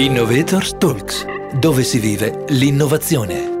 Innovators Talks, dove si vive l'innovazione.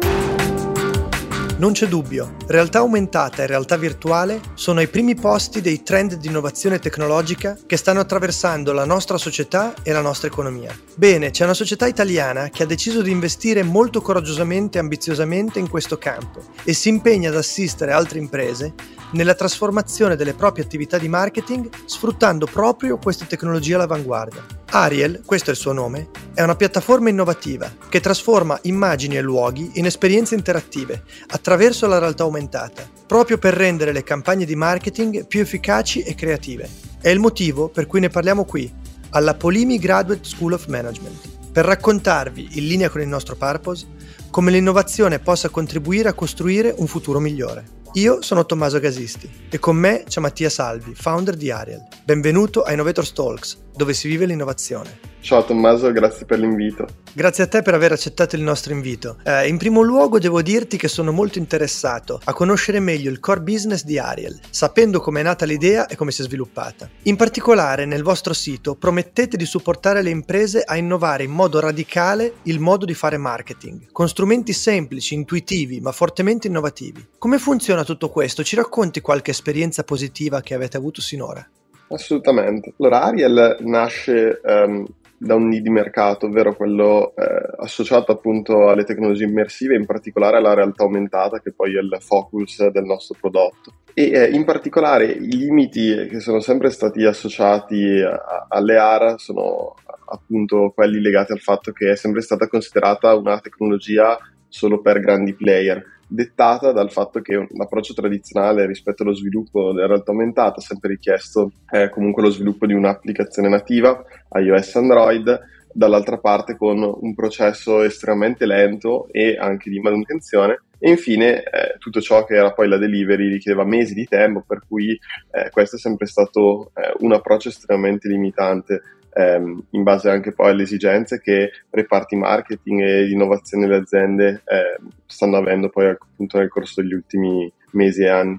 Non c'è dubbio, realtà aumentata e realtà virtuale sono ai primi posti dei trend di innovazione tecnologica che stanno attraversando la nostra società e la nostra economia. Bene, c'è una società italiana che ha deciso di investire molto coraggiosamente e ambiziosamente in questo campo e si impegna ad assistere altre imprese nella trasformazione delle proprie attività di marketing sfruttando proprio queste tecnologie all'avanguardia. Ariel, questo è il suo nome, è una piattaforma innovativa che trasforma immagini e luoghi in esperienze interattive attraverso la realtà aumentata, proprio per rendere le campagne di marketing più efficaci e creative. È il motivo per cui ne parliamo qui, alla Polimi Graduate School of Management, per raccontarvi, in linea con il nostro purpose, come l'innovazione possa contribuire a costruire un futuro migliore. Io sono Tommaso Gasisti e con me c'è Mattia Salvi, founder di Ariel. Benvenuto a Innovator Talks, dove si vive l'innovazione. Ciao Tommaso, grazie per l'invito. Grazie a te per aver accettato il nostro invito. Eh, in primo luogo devo dirti che sono molto interessato a conoscere meglio il core business di Ariel, sapendo come è nata l'idea e come si è sviluppata. In particolare nel vostro sito promettete di supportare le imprese a innovare in modo radicale il modo di fare marketing, con strumenti semplici, intuitivi, ma fortemente innovativi. Come funziona tutto questo? Ci racconti qualche esperienza positiva che avete avuto sinora? Assolutamente. Allora, Ariel nasce um, da un need di mercato, ovvero quello eh, associato appunto alle tecnologie immersive, in particolare alla realtà aumentata, che poi è il focus del nostro prodotto. E eh, in particolare i limiti che sono sempre stati associati a, alle AR sono appunto quelli legati al fatto che è sempre stata considerata una tecnologia solo per grandi player dettata dal fatto che l'approccio tradizionale rispetto allo sviluppo della realtà aumentata ha sempre richiesto eh, comunque lo sviluppo di un'applicazione nativa iOS Android, dall'altra parte con un processo estremamente lento e anche di manutenzione. E infine eh, tutto ciò che era poi la delivery richiedeva mesi di tempo per cui eh, questo è sempre stato eh, un approccio estremamente limitante ehm, in base anche poi alle esigenze che reparti marketing e innovazione delle aziende eh, stanno avendo poi appunto nel corso degli ultimi mesi e anni.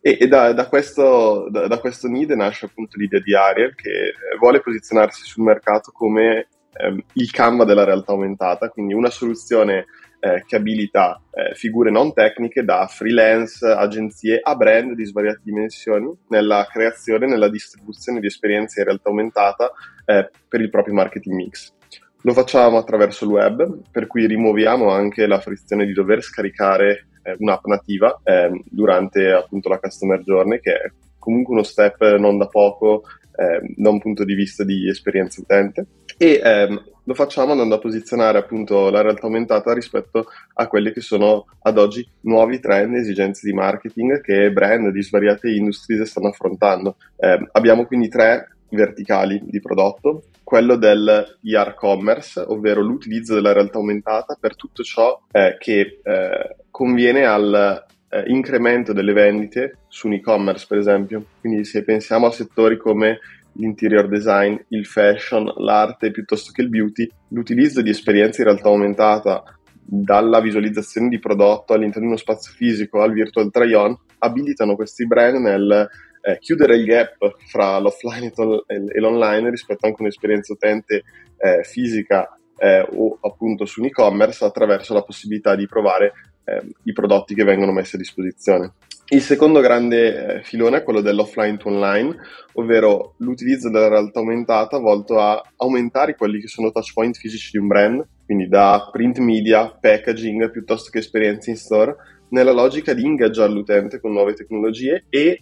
E, e da, da, questo, da, da, questo, need nasce appunto l'idea di Ariel che vuole posizionarsi sul mercato come ehm, il Canva della realtà aumentata, quindi una soluzione eh, che abilita eh, figure non tecniche da freelance, agenzie a brand di svariate dimensioni nella creazione e nella distribuzione di esperienze in realtà aumentata eh, per il proprio marketing mix. Lo facciamo attraverso il web, per cui rimuoviamo anche la frizione di dover scaricare eh, un'app nativa ehm, durante appunto la customer journey, che è comunque uno step non da poco eh, da un punto di vista di esperienza utente e ehm, lo facciamo andando a posizionare appunto la realtà aumentata rispetto a quelli che sono ad oggi nuovi trend e esigenze di marketing che brand di svariate industrie stanno affrontando. Eh, abbiamo quindi tre verticali di prodotto, quello del ER commerce, ovvero l'utilizzo della realtà aumentata per tutto ciò eh, che eh, conviene al eh, incremento delle vendite su un e-commerce, per esempio. Quindi se pensiamo a settori come l'interior design, il fashion, l'arte piuttosto che il beauty, l'utilizzo di esperienze in realtà aumentata dalla visualizzazione di prodotto all'interno di uno spazio fisico al virtual try-on abilitano questi brand nel eh, chiudere il gap fra l'offline e l'online rispetto anche a un'esperienza utente eh, fisica eh, o appunto su un e-commerce attraverso la possibilità di provare eh, i prodotti che vengono messi a disposizione. Il secondo grande eh, filone è quello dell'offline to online, ovvero l'utilizzo della realtà aumentata volto a aumentare quelli che sono touch point fisici di un brand, quindi da print media, packaging piuttosto che esperienze in store, nella logica di ingaggiare l'utente con nuove tecnologie e eh,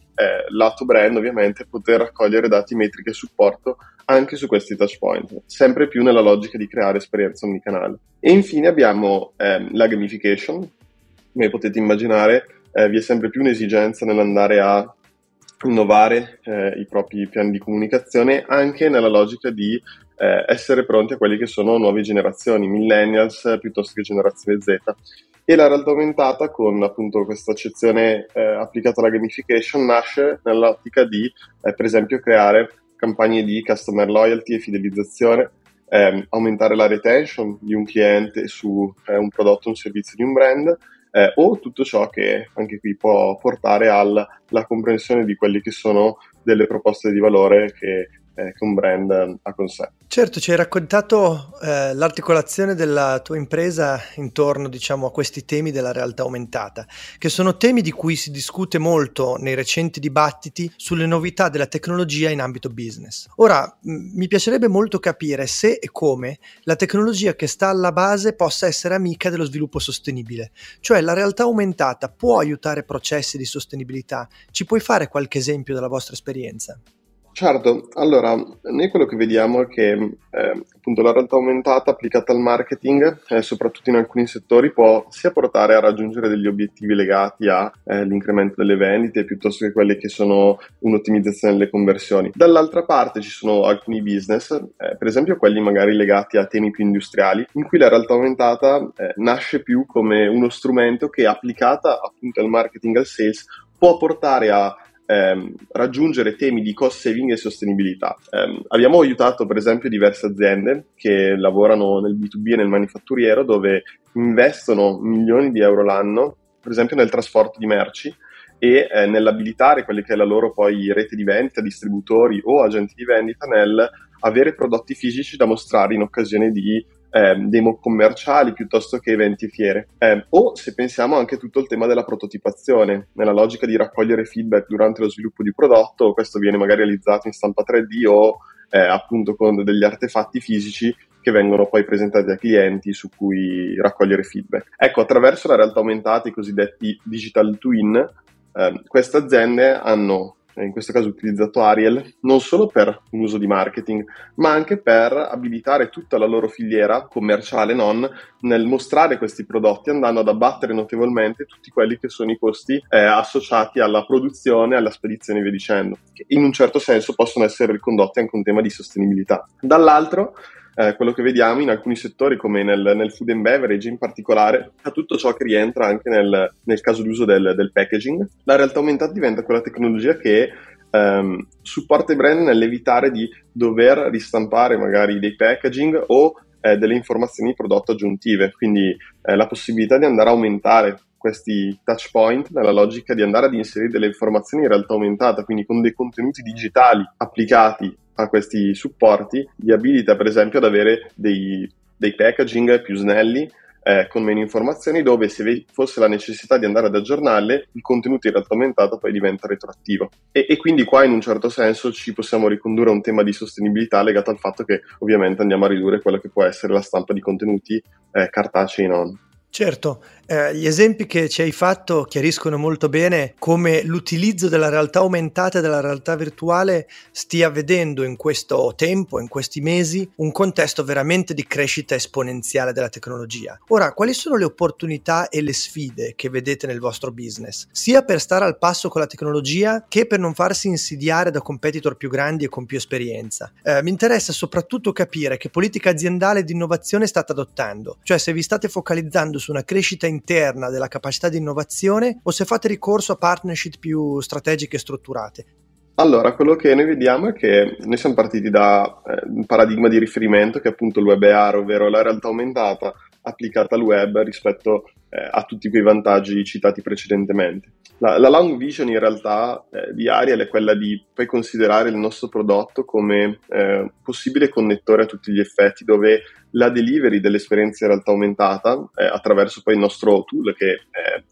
lato brand ovviamente poter raccogliere dati, metriche e supporto anche su questi touch point, sempre più nella logica di creare esperienza omnicanale. E infine abbiamo eh, la gamification, come potete immaginare eh, vi è sempre più un'esigenza nell'andare a innovare eh, i propri piani di comunicazione anche nella logica di eh, essere pronti a quelle che sono nuove generazioni, millennials piuttosto che generazione Z. E la realtà aumentata con appunto questa accezione eh, applicata alla gamification nasce nell'ottica di eh, per esempio creare campagne di customer loyalty e fidelizzazione, ehm, aumentare la retention di un cliente su eh, un prodotto un servizio di un brand, eh, o tutto ciò che anche qui può portare alla comprensione di quelle che sono delle proposte di valore che eh, che un brand ha con sé. Certo, ci hai raccontato eh, l'articolazione della tua impresa intorno diciamo, a questi temi della realtà aumentata, che sono temi di cui si discute molto nei recenti dibattiti sulle novità della tecnologia in ambito business. Ora, m- mi piacerebbe molto capire se e come la tecnologia che sta alla base possa essere amica dello sviluppo sostenibile, cioè la realtà aumentata può aiutare processi di sostenibilità. Ci puoi fare qualche esempio dalla vostra esperienza? Certo, allora, noi quello che vediamo è che eh, appunto la realtà aumentata applicata al marketing, eh, soprattutto in alcuni settori, può sia portare a raggiungere degli obiettivi legati all'incremento eh, delle vendite piuttosto che quelli che sono un'ottimizzazione delle conversioni. Dall'altra parte ci sono alcuni business, eh, per esempio quelli magari legati a temi più industriali, in cui la realtà aumentata eh, nasce più come uno strumento che applicata appunto al marketing al sales può portare a ehm, raggiungere temi di cost saving e sostenibilità. Eh, abbiamo aiutato per esempio diverse aziende che lavorano nel B2B e nel manifatturiero dove investono milioni di euro l'anno, per esempio nel trasporto di merci e eh, nell'abilitare quelle che è la loro poi rete di vendita, distributori o agenti di vendita nel avere prodotti fisici da mostrare in occasione di eh, demo commerciali piuttosto che eventi fiere. Eh, o se pensiamo anche a tutto il tema della prototipazione, nella logica di raccogliere feedback durante lo sviluppo di prodotto, questo viene magari realizzato in stampa 3D o eh, appunto con degli artefatti fisici che vengono poi presentati ai clienti su cui raccogliere feedback. Ecco, attraverso la realtà aumentata, i cosiddetti digital twin, eh, queste aziende hanno in questo caso utilizzato Ariel, non solo per un uso di marketing, ma anche per abilitare tutta la loro filiera commerciale non nel mostrare questi prodotti, andando ad abbattere notevolmente tutti quelli che sono i costi eh, associati alla produzione, alla spedizione e via dicendo, che in un certo senso possono essere ricondotti anche a un tema di sostenibilità. Dall'altro, eh, quello che vediamo in alcuni settori come nel, nel, food and beverage in particolare, a tutto ciò che rientra anche nel, nel caso d'uso del, del, packaging. La realtà aumentata diventa quella tecnologia che ehm, supporta i brand nell'evitare di dover ristampare magari dei packaging o eh, delle informazioni prodotto aggiuntive, quindi eh, la possibilità di andare a aumentare questi touch point nella logica di andare ad inserire delle informazioni in realtà aumentata, quindi con dei contenuti digitali applicati a questi supporti vi abilita per esempio ad avere dei, dei packaging più snelli eh, con meno informazioni dove se fosse la necessità di andare ad aggiornarle il contenuto in realtà aumentato poi diventa retroattivo e, e, quindi qua in un certo senso ci possiamo ricondurre a un tema di sostenibilità legato al fatto che ovviamente andiamo a ridurre quella che può essere la stampa di contenuti eh, cartacei non. Certo, eh, gli esempi che ci hai fatto chiariscono molto bene come l'utilizzo della realtà aumentata e della realtà virtuale stia vedendo in questo tempo, in questi mesi, un contesto veramente di crescita esponenziale della tecnologia. Ora, quali sono le opportunità e le sfide che vedete nel vostro business, sia per stare al passo con la tecnologia che per non farsi insidiare da competitor più grandi e con più esperienza? Eh, mi interessa soprattutto capire che politica aziendale di innovazione state adottando, cioè se vi state focalizzando su una crescita interna della capacità di innovazione o se fate ricorso a partnership più strategiche e strutturate? Allora, quello che noi vediamo è che noi siamo partiti da eh, un paradigma di riferimento che è appunto il web AR, ovvero la realtà aumentata applicata al web rispetto eh, a tutti quei vantaggi citati precedentemente. La, la long vision in realtà eh, di Ariel è quella di poi considerare il nostro prodotto come eh, possibile connettore a tutti gli effetti, dove la delivery dell'esperienza in realtà aumentata eh, attraverso poi il nostro tool, che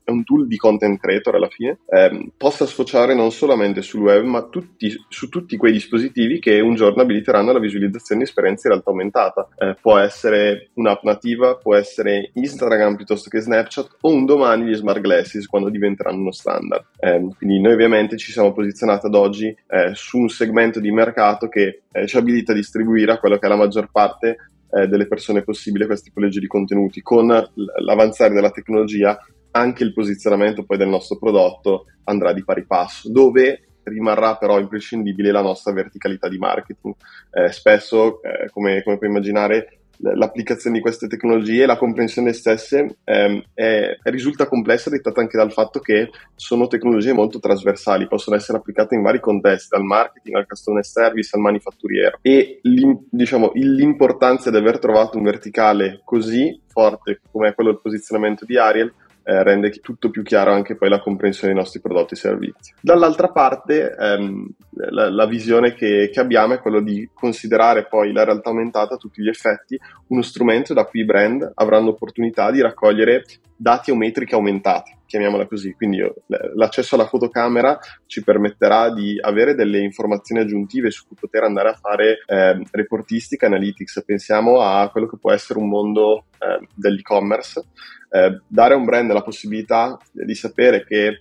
è un tool di content creator alla fine, eh, possa sfociare non solamente sul web, ma tutti, su tutti quei dispositivi che un giorno abiliteranno la visualizzazione di esperienza in realtà aumentata. Eh, può essere un'app nativa, può essere Instagram piuttosto che Snapchat o un domani gli smart glasses quando diventeranno uno standard. Eh, quindi noi ovviamente ci siamo posizionati ad oggi eh, su un segmento di mercato che eh, ci abilita a distribuire a quello che è la maggior parte eh, delle persone possibile queste tipologie di contenuti. Con l'avanzare della tecnologia anche il posizionamento poi del nostro prodotto andrà di pari passo, dove rimarrà però imprescindibile la nostra verticalità di marketing. Eh, spesso, eh, come, come puoi immaginare, l'applicazione di queste tecnologie, la comprensione stesse ehm, è, risulta complessa dettata anche dal fatto che sono tecnologie molto trasversali, possono essere applicate in vari contesti, dal marketing al customer service al manifatturiero. E diciamo, l'importanza di aver trovato un verticale così forte come è quello del posizionamento di Ariel eh, rende tutto più chiaro anche poi la comprensione dei nostri prodotti e servizi. Dall'altra parte ehm, la, la, visione che, che, abbiamo è quello di considerare poi la realtà aumentata a tutti gli effetti uno strumento da cui i brand avranno opportunità di raccogliere dati o metriche aumentate, chiamiamola così. Quindi l'accesso alla fotocamera ci permetterà di avere delle informazioni aggiuntive su cui poter andare a fare eh, reportistica, analytics. Pensiamo a quello che può essere un mondo eh, dell'e-commerce, eh, dare a un brand la possibilità di sapere che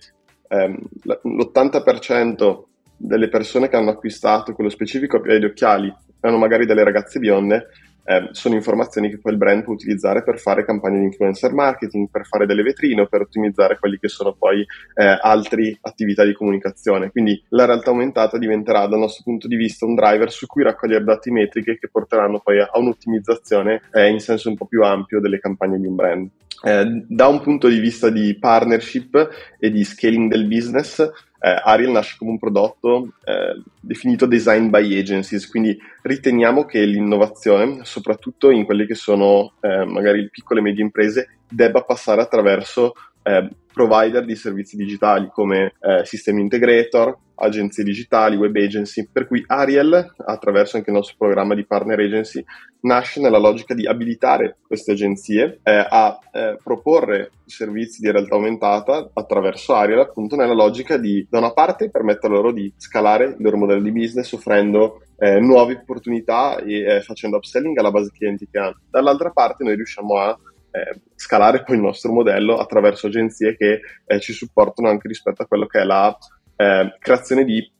ehm, l'80% delle persone che hanno acquistato quello specifico paio di occhiali erano magari delle ragazze bionde, eh, sono informazioni che poi il brand può utilizzare per fare campagne di influencer marketing, per fare delle vetrine, per ottimizzare quelli che sono poi eh, altre attività di comunicazione. Quindi la realtà aumentata diventerà dal nostro punto di vista un driver su cui raccogliere dati metriche che porteranno poi a un'ottimizzazione eh, in senso un po' più ampio delle campagne di un brand. Eh, da un punto di vista di partnership e di scaling del business, eh, Ariel nasce come un prodotto eh, definito design by agencies, quindi riteniamo che l'innovazione, soprattutto in quelle che sono eh, magari piccole e medie imprese, debba passare attraverso eh, provider di servizi digitali come eh, sistemi integrator, agenzie digitali, web agency, per cui Ariel, attraverso anche il nostro programma di partner agency, nasce nella logica di abilitare queste agenzie eh, a eh, proporre servizi di realtà aumentata attraverso Ariel, appunto nella logica di, da una parte, permettere loro di scalare il loro modello di business offrendo eh, nuove opportunità e eh, facendo upselling alla base clienti che hanno. Dall'altra parte noi riusciamo a eh, scalare poi il nostro modello attraverso agenzie che eh, ci supportano anche rispetto a quello che è la eh, creazione di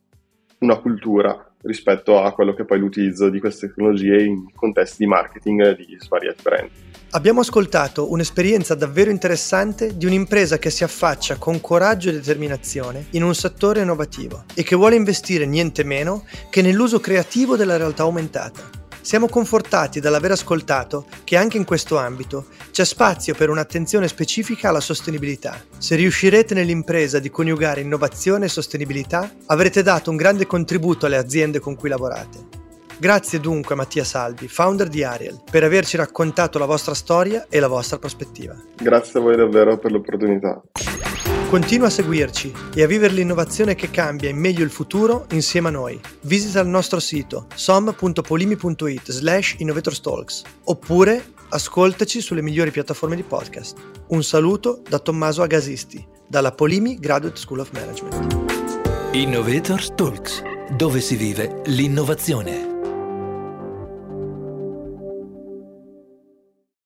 una cultura rispetto a quello che poi l'utilizzo di queste tecnologie in contesti di marketing di svariati brand. Abbiamo ascoltato un'esperienza davvero interessante di un'impresa che si affaccia con coraggio e determinazione in un settore innovativo e che vuole investire niente meno che nell'uso creativo della realtà aumentata. Siamo confortati dall'aver ascoltato che anche in questo ambito c'è spazio per un'attenzione specifica alla sostenibilità. Se riuscirete nell'impresa di coniugare innovazione e sostenibilità, avrete dato un grande contributo alle aziende con cui lavorate. Grazie dunque a Mattia Salvi, founder di Ariel, per averci raccontato la vostra storia e la vostra prospettiva. Grazie a voi davvero per l'opportunità. Continua a seguirci e a vivere l'innovazione che cambia in meglio il futuro insieme a noi. Visita il nostro sito som.polimi.it slash innovatorstalks oppure ascoltaci sulle migliori piattaforme di podcast. Un saluto da Tommaso Agasisti, dalla Polimi Graduate School of Management. Innovators Talks, dove si vive l'innovazione.